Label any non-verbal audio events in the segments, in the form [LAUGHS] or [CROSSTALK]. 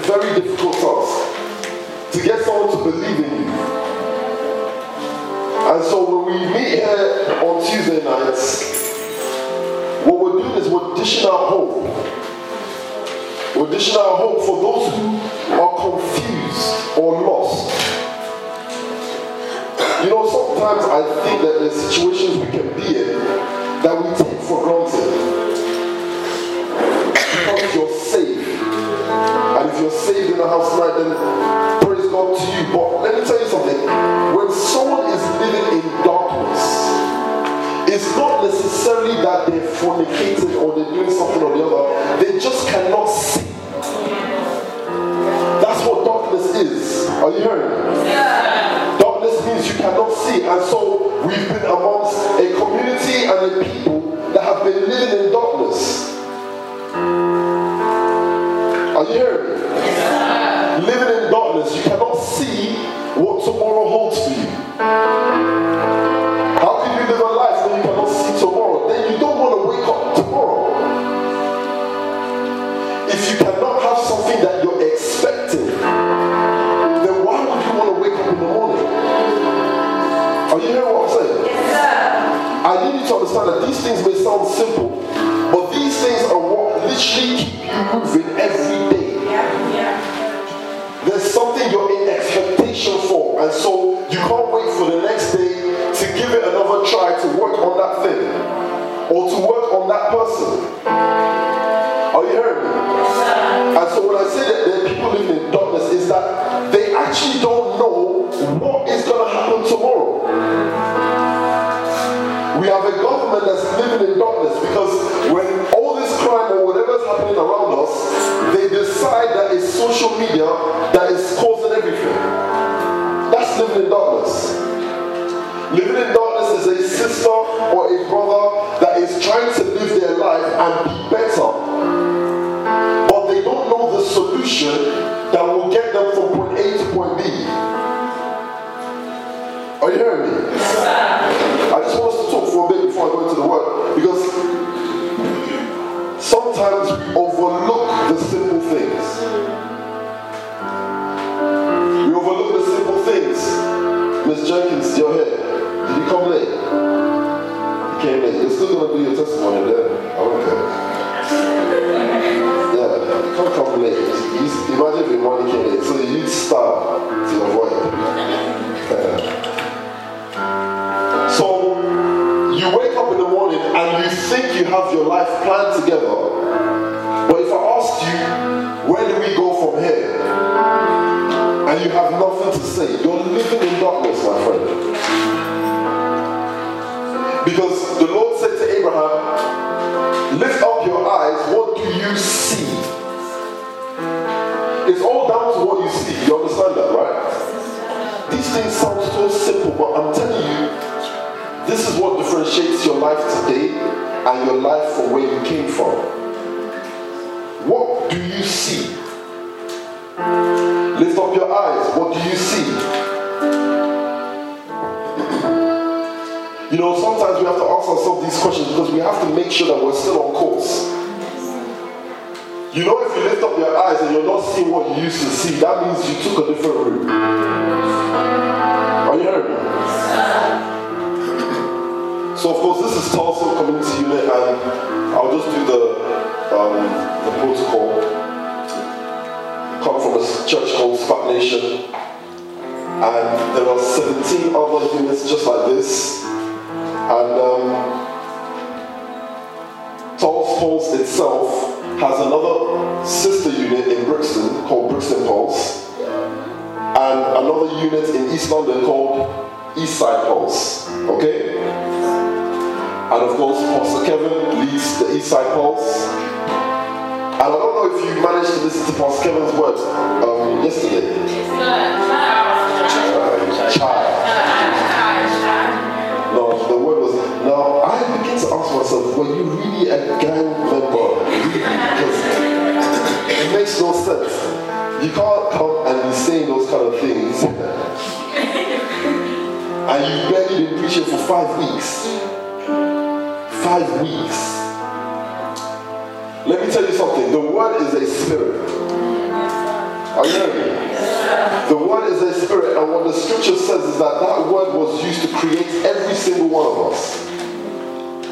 very difficult task to get someone to believe in you. And so when we meet here on Tuesday nights, what we're doing is we're dishing out hope. We're dishing out hope for those who are confused or lost. You know, sometimes I think that the situations then praise God to you. But let me tell you something. When someone is living in darkness, it's not necessarily that they're fornicating or they're doing something or the other. They just cannot see. That's what darkness is. Are you hearing? Yeah. Darkness means you cannot see. And so we've been amongst a community and a people that have been living in darkness. Are you hearing? Yeah. Living in darkness, you cannot see what tomorrow holds for you. How can you live a life when you cannot see tomorrow? Then you don't want to wake up tomorrow. If you cannot have something that you're expecting, then why would you want to wake up in the morning? Are you hearing what I'm saying? Yes, I need you to understand that these things may sound simple, but these things are what literally keep you moving every and so you can't wait for the next day to give it another try to work on that thing or to work on that person. Are you hearing me? And so when I say that there are people living in darkness, is that they actually don't know what is going to happen tomorrow. We have a government that's living in darkness because when all this crime or whatever is happening around us, they decide that it's social media that is causing everything. Living in darkness. Living in darkness is a sister or a brother that is trying to live their life and be better. But they don't know the solution that will get them from point A to point B. Are you hearing me? I just want us to talk for a bit before I go into the word because sometimes we overlook Miss Jenkins, you're here. Did you come late? You came late. You're still going to do your testimony then. I don't care. Yeah, you can't come late. You, imagine if your money came late. So you'd start to avoid it. So you wake up in the morning and you think you have your life planned together. And you have nothing to say, you're living in darkness, my friend. Because the Lord said to Abraham, lift up your eyes, what do you see? It's all down to what you see. You understand that, right? These things sound so simple, but I'm telling you, this is what differentiates your life today and your life from where you came from. What do you see? Lift up your eyes. What do you see? You know, sometimes we have to ask ourselves these questions because we have to make sure that we're still on course. You know, if you lift up your eyes and you're not seeing what you used to see, that means you took a different route. Are you hearing me? So of course this is Tulsa Community Unit and I'll just do the, um, the protocol. Come from a church called SPAC Nation and there are 17 other units just like this and um, Tulsa Pulse itself has another sister unit in Brixton called Brixton Pulse and another unit in East London called Eastside Pulse. Okay? And of course, Pastor Kevin leads the Eastside Pulse. And I don't know if you managed to listen to Pastor Kevin's words um, yesterday. Child. No, the word was. Now I begin to ask myself, were you really a gang member? Because it makes no sense. You can't come and be saying those kind of things. and you've barely been preaching for five weeks five weeks. Let me tell you something. The word is a spirit. Are you hearing me? The word is a spirit, and what the scripture says is that that word was used to create every single one of us.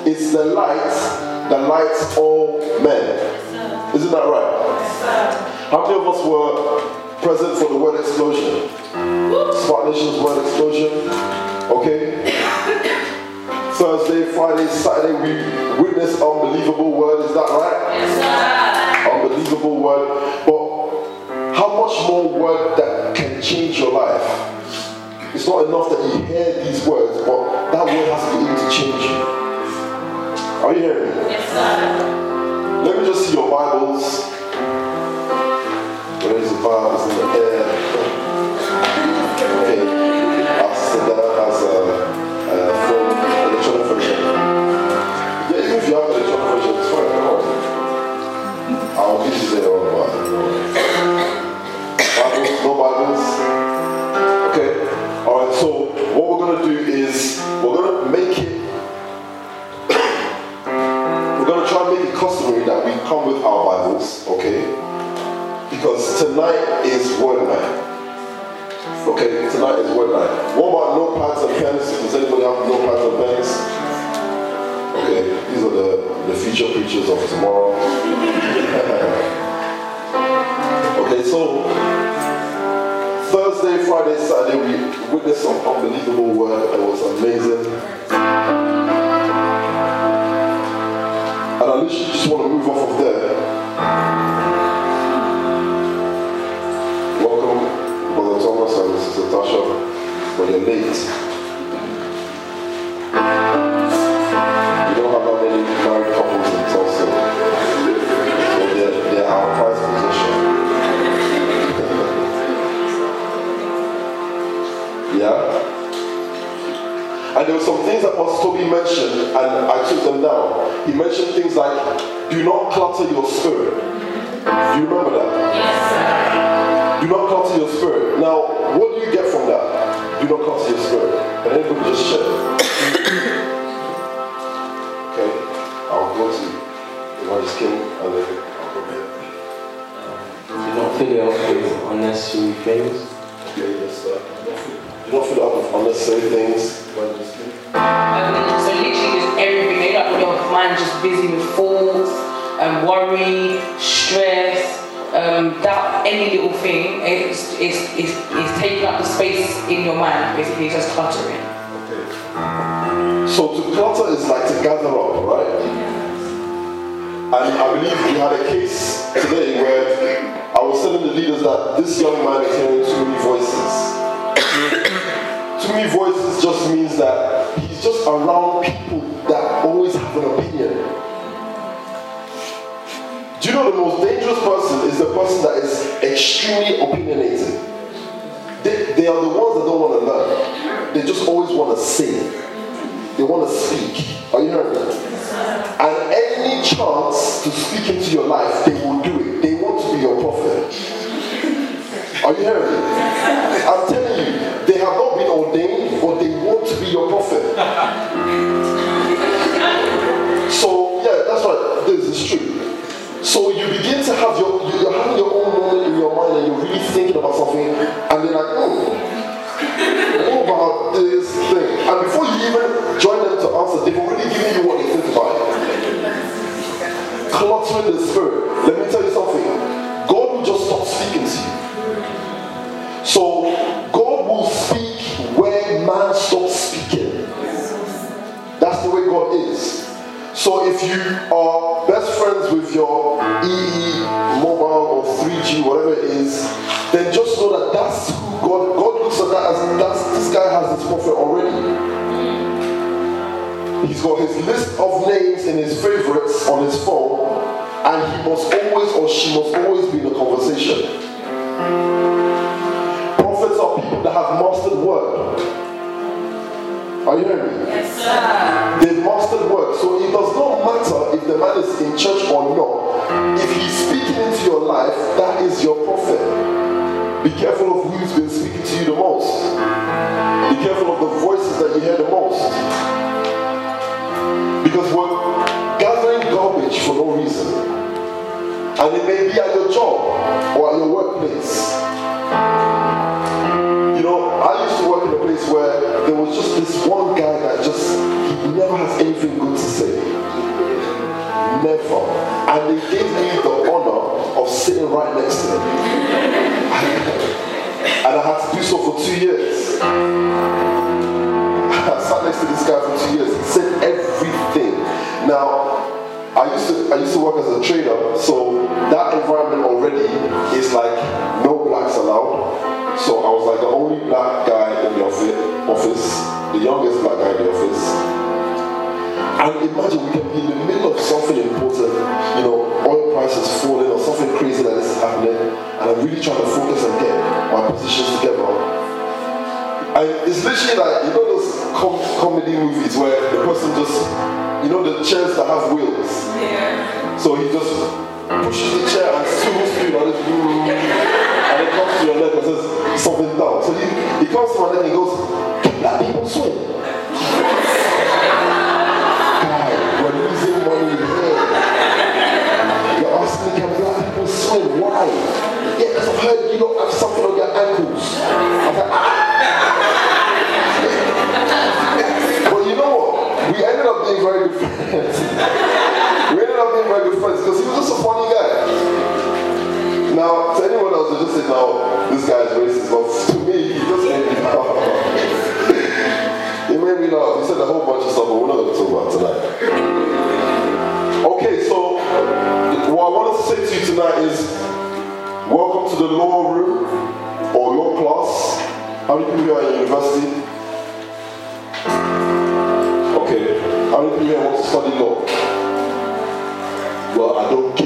It's the light that lights all men. Isn't that right? How many of us were present for the word explosion? SPAC Nation's word explosion. Okay? Thursday, Friday, Saturday, we witnessed unbelievable word. Is that right? Yes, Unbelievable word. But how much more word that can change your life? It's not enough that you hear these words, but that word has to be able to change you. Are you hearing me? Yes, sir. Let me just see your Bibles. There were some things that Pastor Toby mentioned, and I took them down. He mentioned things like, do not clutter your spirit. Do you remember that? Yes, sir. Do not clutter your spirit. Now, what do you get from that? Do not clutter your spirit. Can anybody just share? okay, I'll go to Evangelist King and then I'll go here. Do not fill it up with unnecessary things. Okay, yes, sir. Do not fill it up with unnecessary things. Evangelist King. Um, so literally just everything. They like your mind just busy with thoughts, um, worry, stress, um, doubt, any little thing. It's, it's, it's, it's taking up the space in your mind, basically just cluttering. Okay. So to clutter is like to gather up, right? And I believe we had a case today where I was telling the leaders that this young man is hearing too many voices. Just means that he's just around people that always have an opinion. Do you know the most dangerous person is the person that is extremely opinionated? They, they are the ones that don't want to learn. They just always want to say. They want to speak. Are you hearing me? And any chance to speak into your life, they will do it. They want to be your prophet. Are you hearing me? I'm telling you, they have not been ordained, but they want to be your prophet. So, yeah, that's right. This is true. So you begin to have your, you- you're having your own moment in your mind and you're really thinking about something, and they're like, oh, what about this thing? And before you even join them to answer, they've already given you what they think about it. Cluttering the spirit. Let me tell you something. God will just stop speaking to you. So God will speak where man stops speaking. That's the way God is. So if you are best friends with your EE mobile or 3G, whatever it is, then just know that that's who God. God looks at that as that's this guy has his prophet already. He's got his list of names and his favorites on his phone, and he must always or she must always be They've mastered word. So it does not matter if the man is in church or not. If he's speaking into your life, that is your prophet. Be careful of who's been speaking to you the most. Be careful of the voices that you hear the most. Because we're gathering garbage for no reason. And it may be And they gave me the honor of sitting right next to him. and I had to do so for two years. [LAUGHS] I sat next to this guy for two years. He said everything. Now, I used to I used to work as a trader, so that environment already is like no blacks allowed. So I was like the only black guy in the office the youngest black guy in the office. And imagine we can be in the middle of something important, you know, oil prices falling or something crazy that is happening, and I'm really trying to focus and get my positions together. And it's literally like, you know those com- comedy movies where the person just, you know the chairs that have wheels? Yeah. So he just pushes the chair and swivels you like this, and it comes to your neck and says something down. So he, he comes to my neck and he goes, Can black people swim? Yeah, because I've heard you don't have something on your ankles. I was like, ah. But you know what? We ended up being very good friends. we ended up being very good friends because he was just a funny guy. Now, to anyone else, they just say, no, this guy is racist. But to me, he just made me laugh. People here in university? Okay, how many people here want to study law? Well, I don't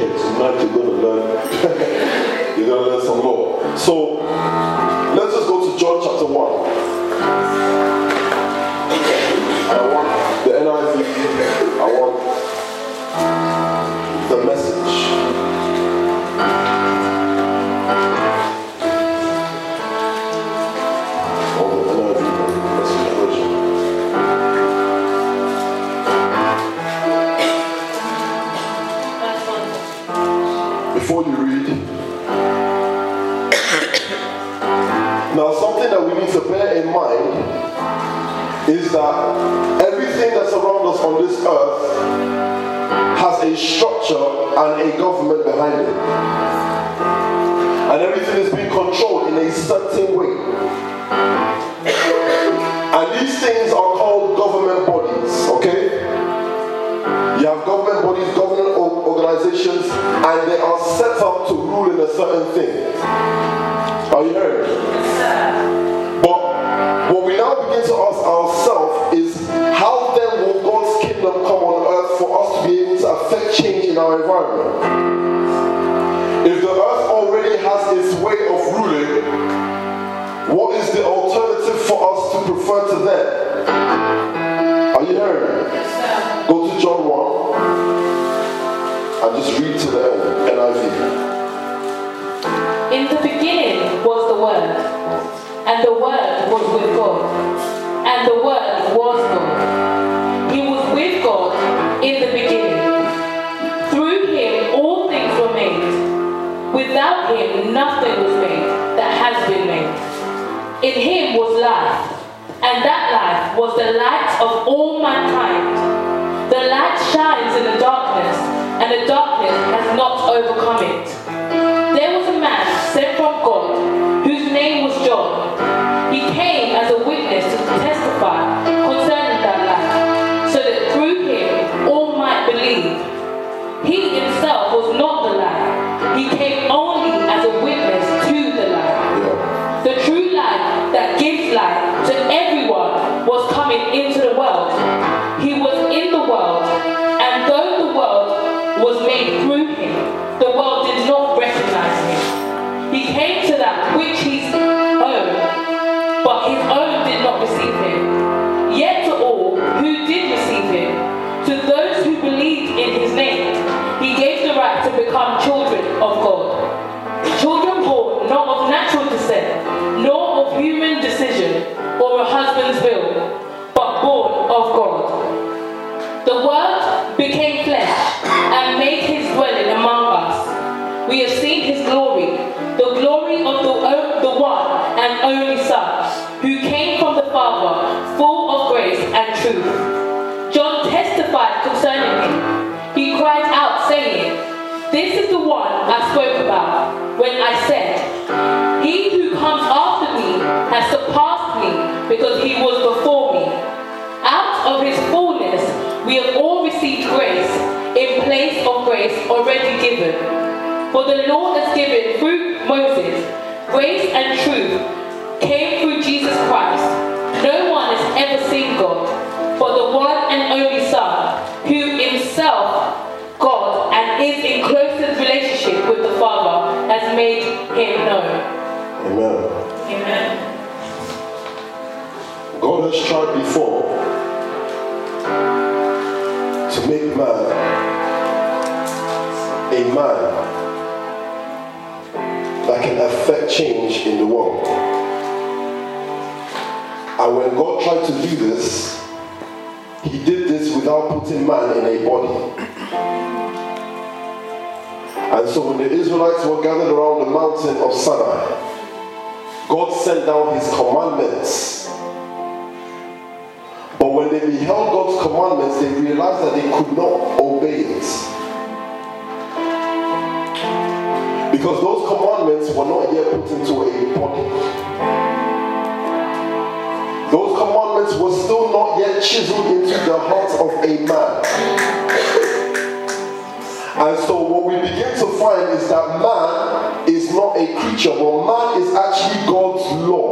controlled in a certain way. And these things are called government bodies, okay? You have government bodies, government organizations, and they are set up to rule in a certain thing. Are you hearing? But what we now begin to ask ourselves is how then will God's kingdom come on earth for us to be able to affect change in our environment? Is the alternative for us to prefer to them? Are you hearing me? Go to John 1 and just read to the end, NIV. In the beginning was the Word, and the Word was with God, and the Word was God. He was with God in the beginning. Through him all things were made. Without him nothing was made In him was life, and that life was the light of all mankind. The light shines in the darkness, truth. John testified concerning him. He cried out, saying, This is the one I spoke about when I said, He who comes after me has surpassed me because he was before me. Out of his fullness we have all received grace in place of grace already given. For the law is given through Moses, grace and truth came through Jesus Christ. No one has ever seen God, but the one and only Son, who himself God and is in closest relationship with the Father, has made him known. Amen. Amen. God has tried before to make man a man that can affect change in the world. And when God tried to do this, he did this without putting man in a body. And so when the Israelites were gathered around the mountain of Sinai, God sent down his commandments. But when they beheld God's commandments, they realized that they could not obey it. Because those commandments were not yet put into a body. Those commandments were still not yet chiseled into the heart of a man. And so what we begin to find is that man is not a creature, but man is actually God's law.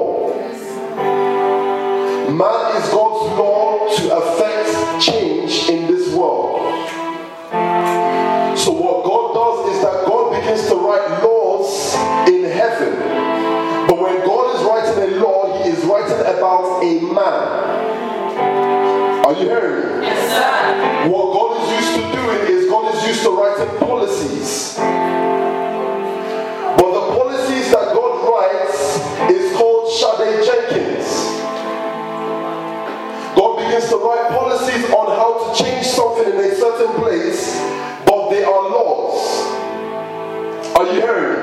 You hearing? Yes, sir. What God is used to doing is God is used to writing policies. But the policies that God writes is called Shade Jenkins. God begins to write policies on how to change something in a certain place, but they are laws. Are you hearing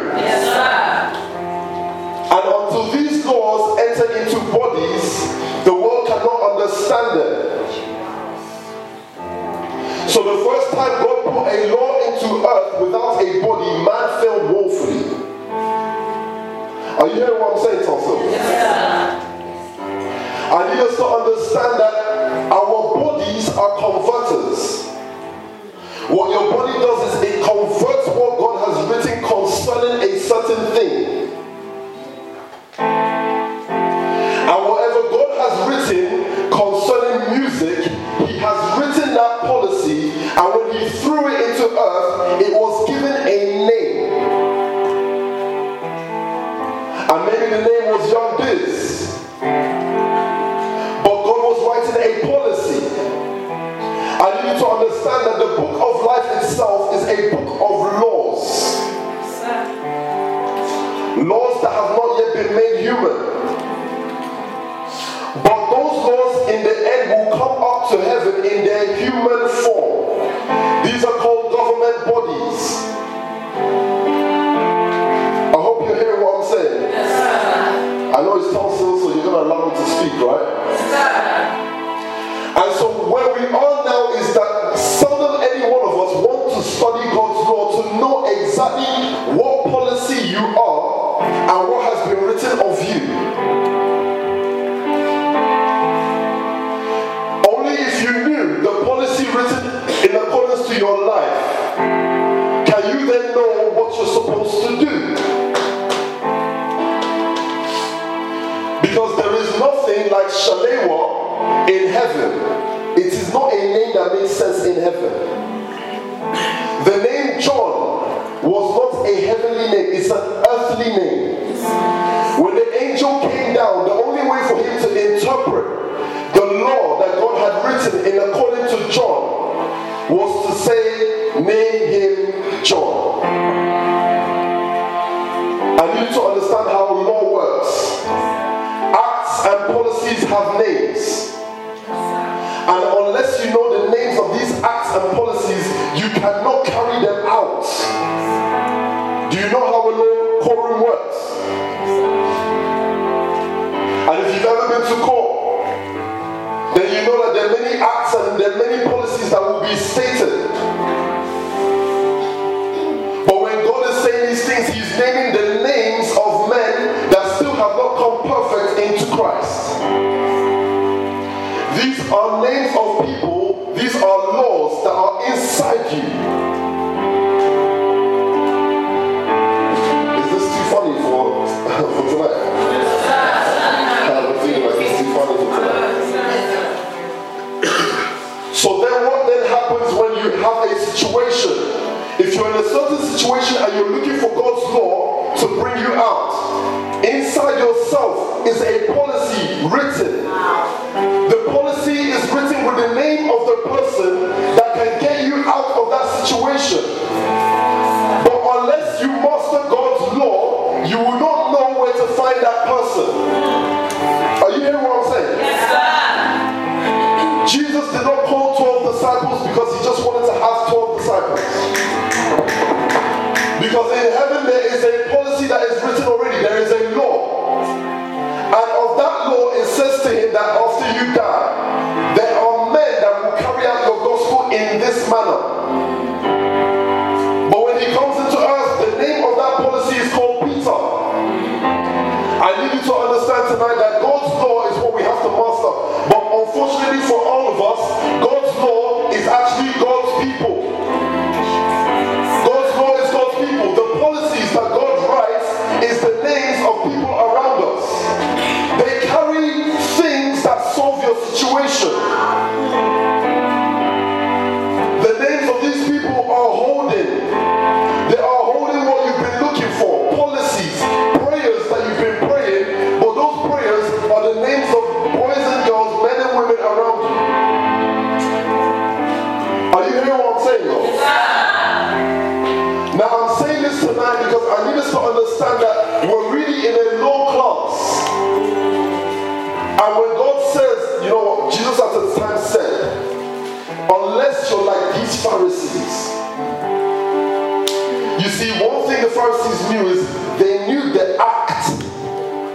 a law into earth without a body, man failed woefully. Are you hearing what I'm saying, Thompson? Sir. I need us to understand that our bodies are converters. What your body does is it converts what God has written concerning a certain thing. It earth, it was given a name. And maybe the name was Young Biz. But God was writing a policy. I need you to understand that the book of life itself is a book of laws. Laws that have not yet been made human. But those laws in the end will come up to heaven in their human And policies have names. And unless you know the names of these acts and policies, you cannot carry them out. Do you know how a law quorum works? And if you've ever been to court, then you know that there are many acts and there are many policies that will be stated. But when God is saying these things, He's naming the names of come perfect into Christ. These are names of people, these are laws that are inside you. Is this too funny for, [LAUGHS] for tonight. So then what then happens when you have a situation? If you're in a certain situation and you're looking for God's law to bring you out, inside yourself is a policy written. The policy is written with the name of the person that can get you out of that situation. But unless you master God's law, you will not know where to find that person. Are you hearing what I'm saying? Yes, sir. Jesus did not call 12 disciples because he just wanted to have 12 disciples. Because in heaven there is a policy that is written already, And of that law, it says to him that after you die, there are men that will carry out your gospel in this manner. But when he comes into earth, the name of that policy is called Peter. I need you to understand tonight that God's law is what we have to master. But unfortunately for all of us, Now I'm saying this tonight because I need us to understand that we're really in a low class. And when God says, you know Jesus at the time said, unless you're like these Pharisees. You see, one thing the Pharisees knew is they knew the act,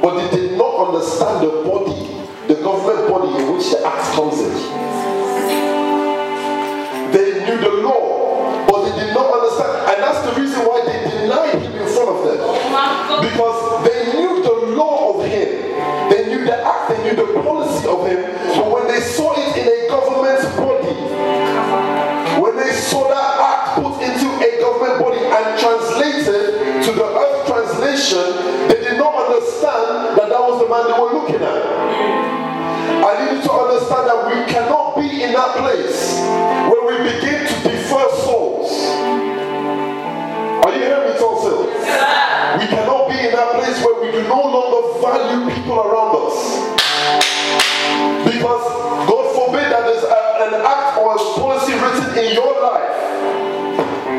but they did not understand the body, the government body in which the act comes in. Because they knew the law of him, they knew the act, they knew the policy of him, but when they saw it in a government body, when they saw that act put into a government body and translated to the earth translation, they did not understand that that was the man they were looking at. I need you to understand that we cannot be in that place where we begin to defer souls. Are you hearing me, Tonsil? We in that place where we do no longer value people around us. Because God forbid that there's a, an act or a policy written in your life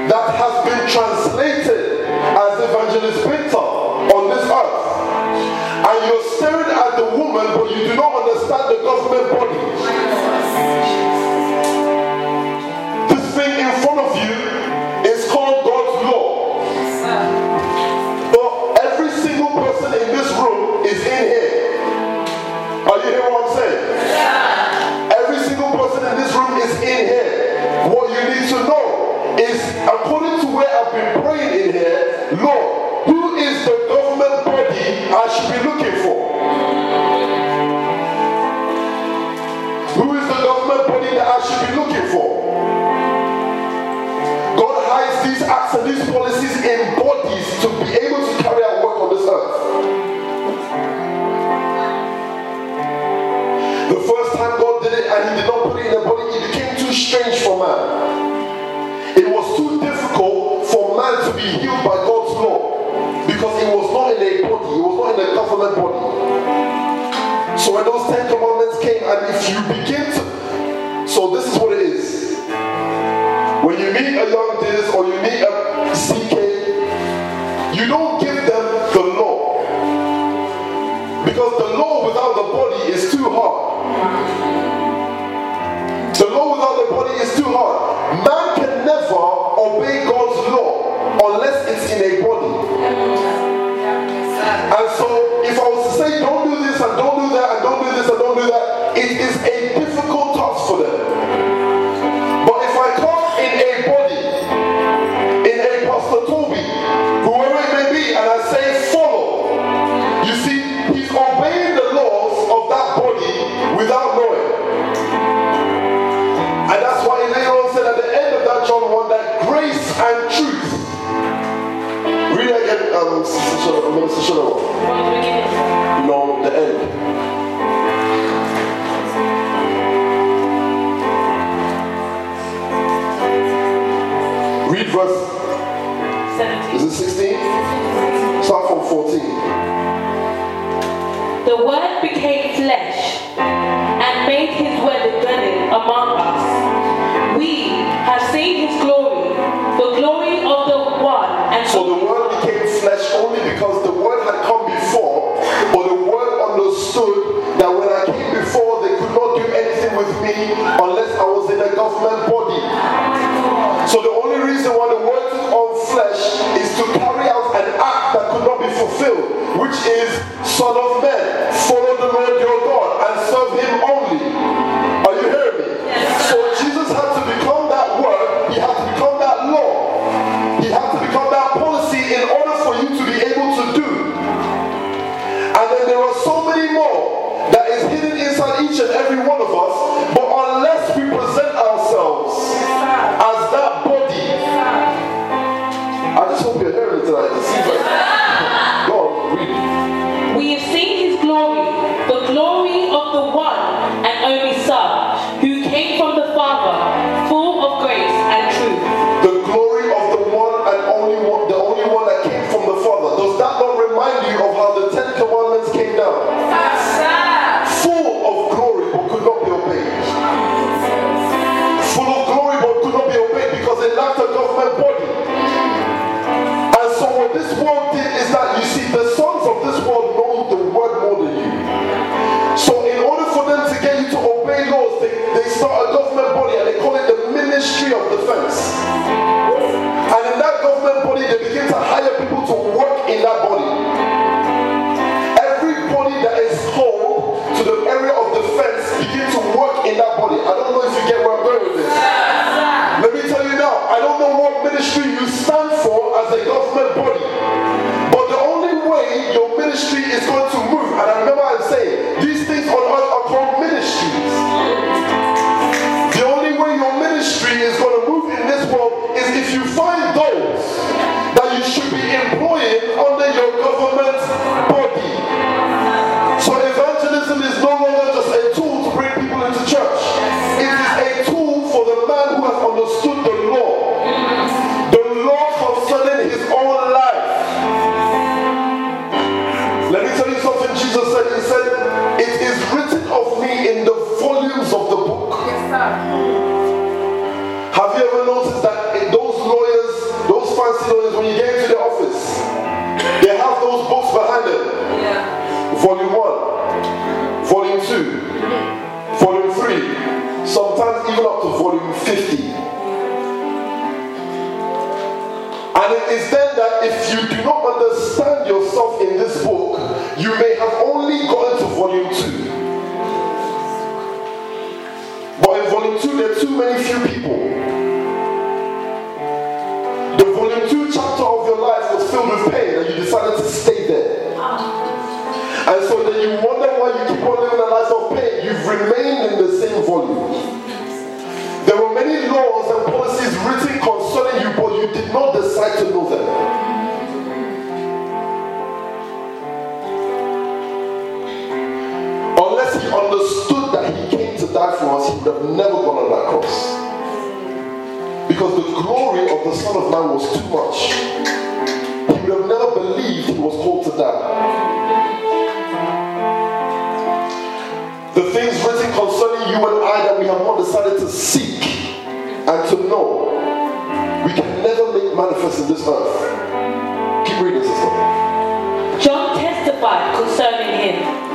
that has been translated as evangelist Victor on this earth. And you're staring at the woman, but you do not understand the government body. Acts and these policies in bodies to be able to carry out work on this earth. The first time God did it and He did not put it in a body, it became too strange for man. It was too difficult for man to be healed by God's law because it was not in a body, it was not in a government body. So when those Ten Commandments came, and if you in a body. And so, if I was to say, don't do this and don't do that and don't do this and don't do that, it is a verse, 17. is it 16? Start from 14. The Word became flesh is Son of Man, follow the Lord your God and serve him only. Are you hearing me? So Jesus had to become that word, he had to become that law. He had to become that policy in order for you to be able to do. And then there are so many more that is hidden inside each and every one of us. But unless we present ourselves as that body, I just hope you're hearing tonight. A government body. But the only way your ministry is going to move, and I remember I'm saying, die for us, he would have never gone on that cross. Because the glory of the Son of Man was too much. He would have never believed he was called to die. The things written concerning you and I that we have not decided to seek and to know, we can never make manifest in this earth. Keep reading, sister. John testified concerning him.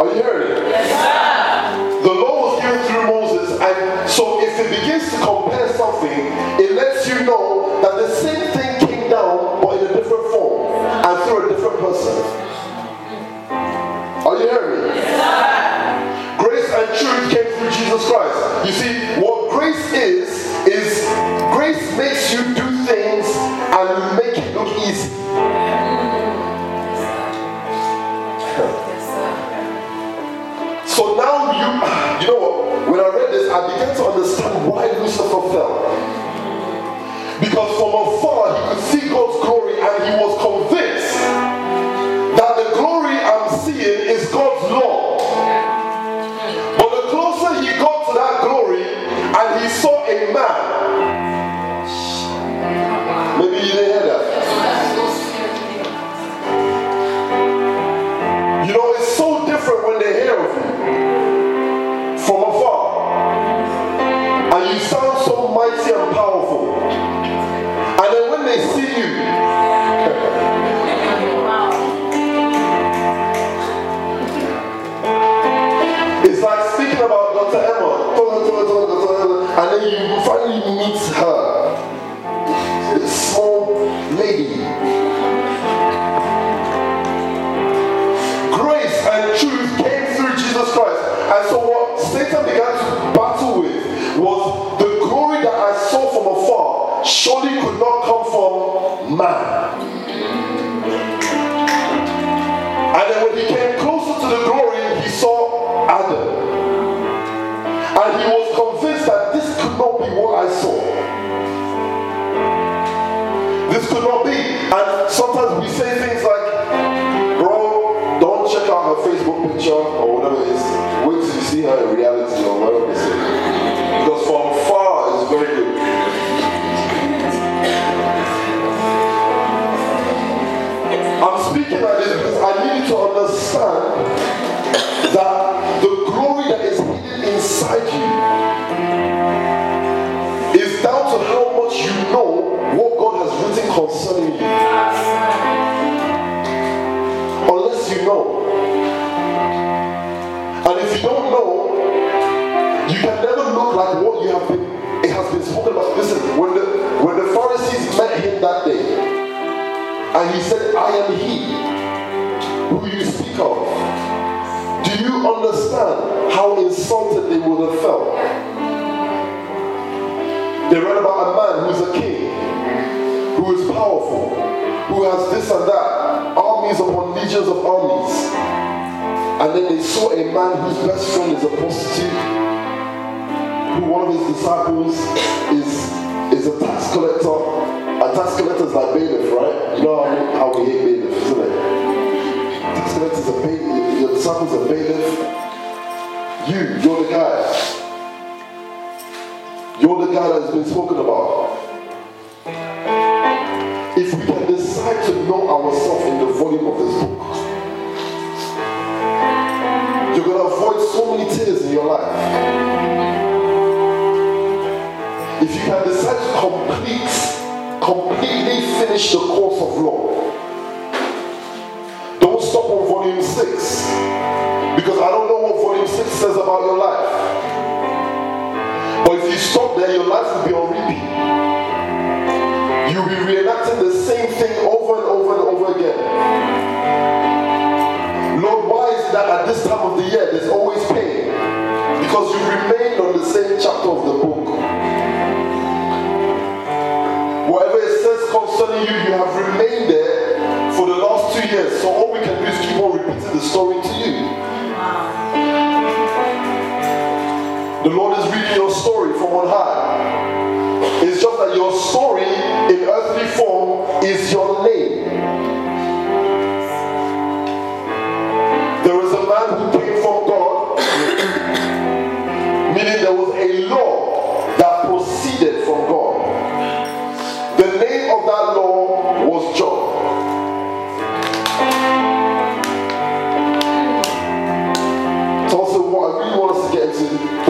Are you hearing it? The law was given through Moses, and so if it begins to compare something, it lets you know that the same thing came down, but in a different form and through a different person. Are you hearing me? Grace and truth came through Jesus Christ. You see, what grace is, is grace makes you Because from afar You finally meet Sometimes we say things like, bro, don't check out her Facebook picture or whatever it is. Wait till you see her in reality or whatever they say. Because from far it's very good. I'm speaking like this because I need you to understand that the glory that is hidden inside you concerning you. Unless you know. And if you don't know, you can never look like what you have been it has been spoken about. Listen, when the when the Pharisees met him that day, and he said, I am he who you speak of. Do you understand how insulted they would have felt? They read about a man who's a king, who is powerful, who has this and that, armies upon legions of armies. And then they saw a man whose best friend is a prostitute, who one of his disciples is, is a tax collector. A tax collector is like bailiff, right? You know how, we hate bailiff, isn't it? Tax collector is a bailiff, your disciples are bailiff. You, you're the guy. You're the guy that has been spoken about. To know ourselves in the volume of this book, you're going to avoid so many tears in your life. If you can decide to complete, completely finish the course of law, don't stop on volume 6 because I don't know what volume 6 says about your life. But if you stop there, your life will be on repeat. You'll be reenacting the same thing over and over and over again. Lord, why is it that at this time of the year there's always pain? Because you remained on the same chapter of the book. Whatever it says concerning you, you have remained there for the last two years. So all we can do is keep on repeating the story to you. The Lord is reading your story from on high. It's just that your story in earthly form is your name. There is a man who came from God, [COUGHS] meaning there was a law that proceeded from God. The name of that law was John. It's also what I really want us to get into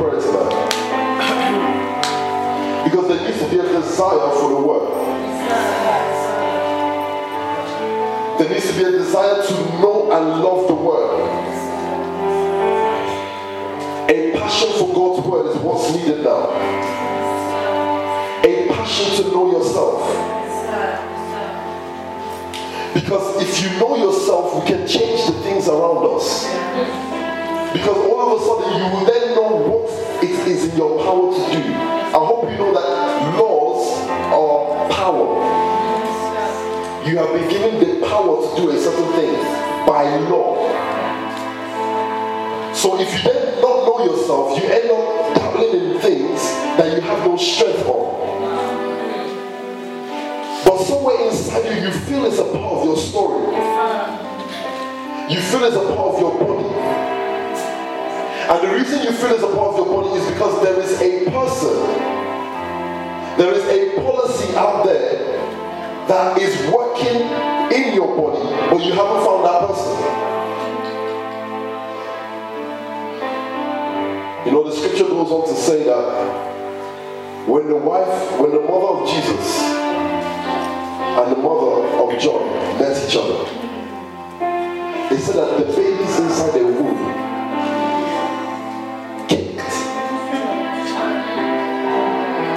desire for the word. There needs to be a desire to know and love the word. A passion for God's word is what's needed now. A passion to know yourself. Because if you know yourself, we can change the things around us. Because all of a sudden you will then know what it is in your power to do. I hope you know that You have been given the power to do a certain thing by law. So if you then don't know yourself, you end up dabbling in things that you have no strength on. But somewhere inside you, you feel it's a part of your story. You feel it's a part of your body. And the reason you feel it's a part of your body is because there is a person, there is a policy out there that is working in your body, but you haven't found that person. You know, the scripture goes on to say that when the wife, when the mother of Jesus and the mother of John met each other, they said that the babies inside their womb kicked.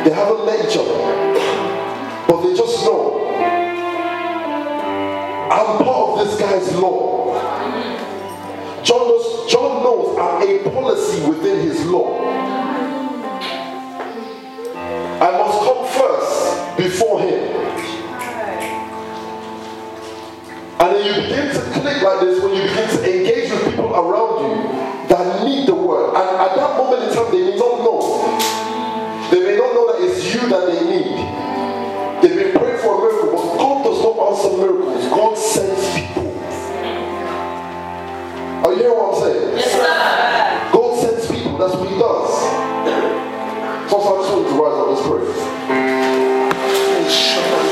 They haven't met each other, but they just know law.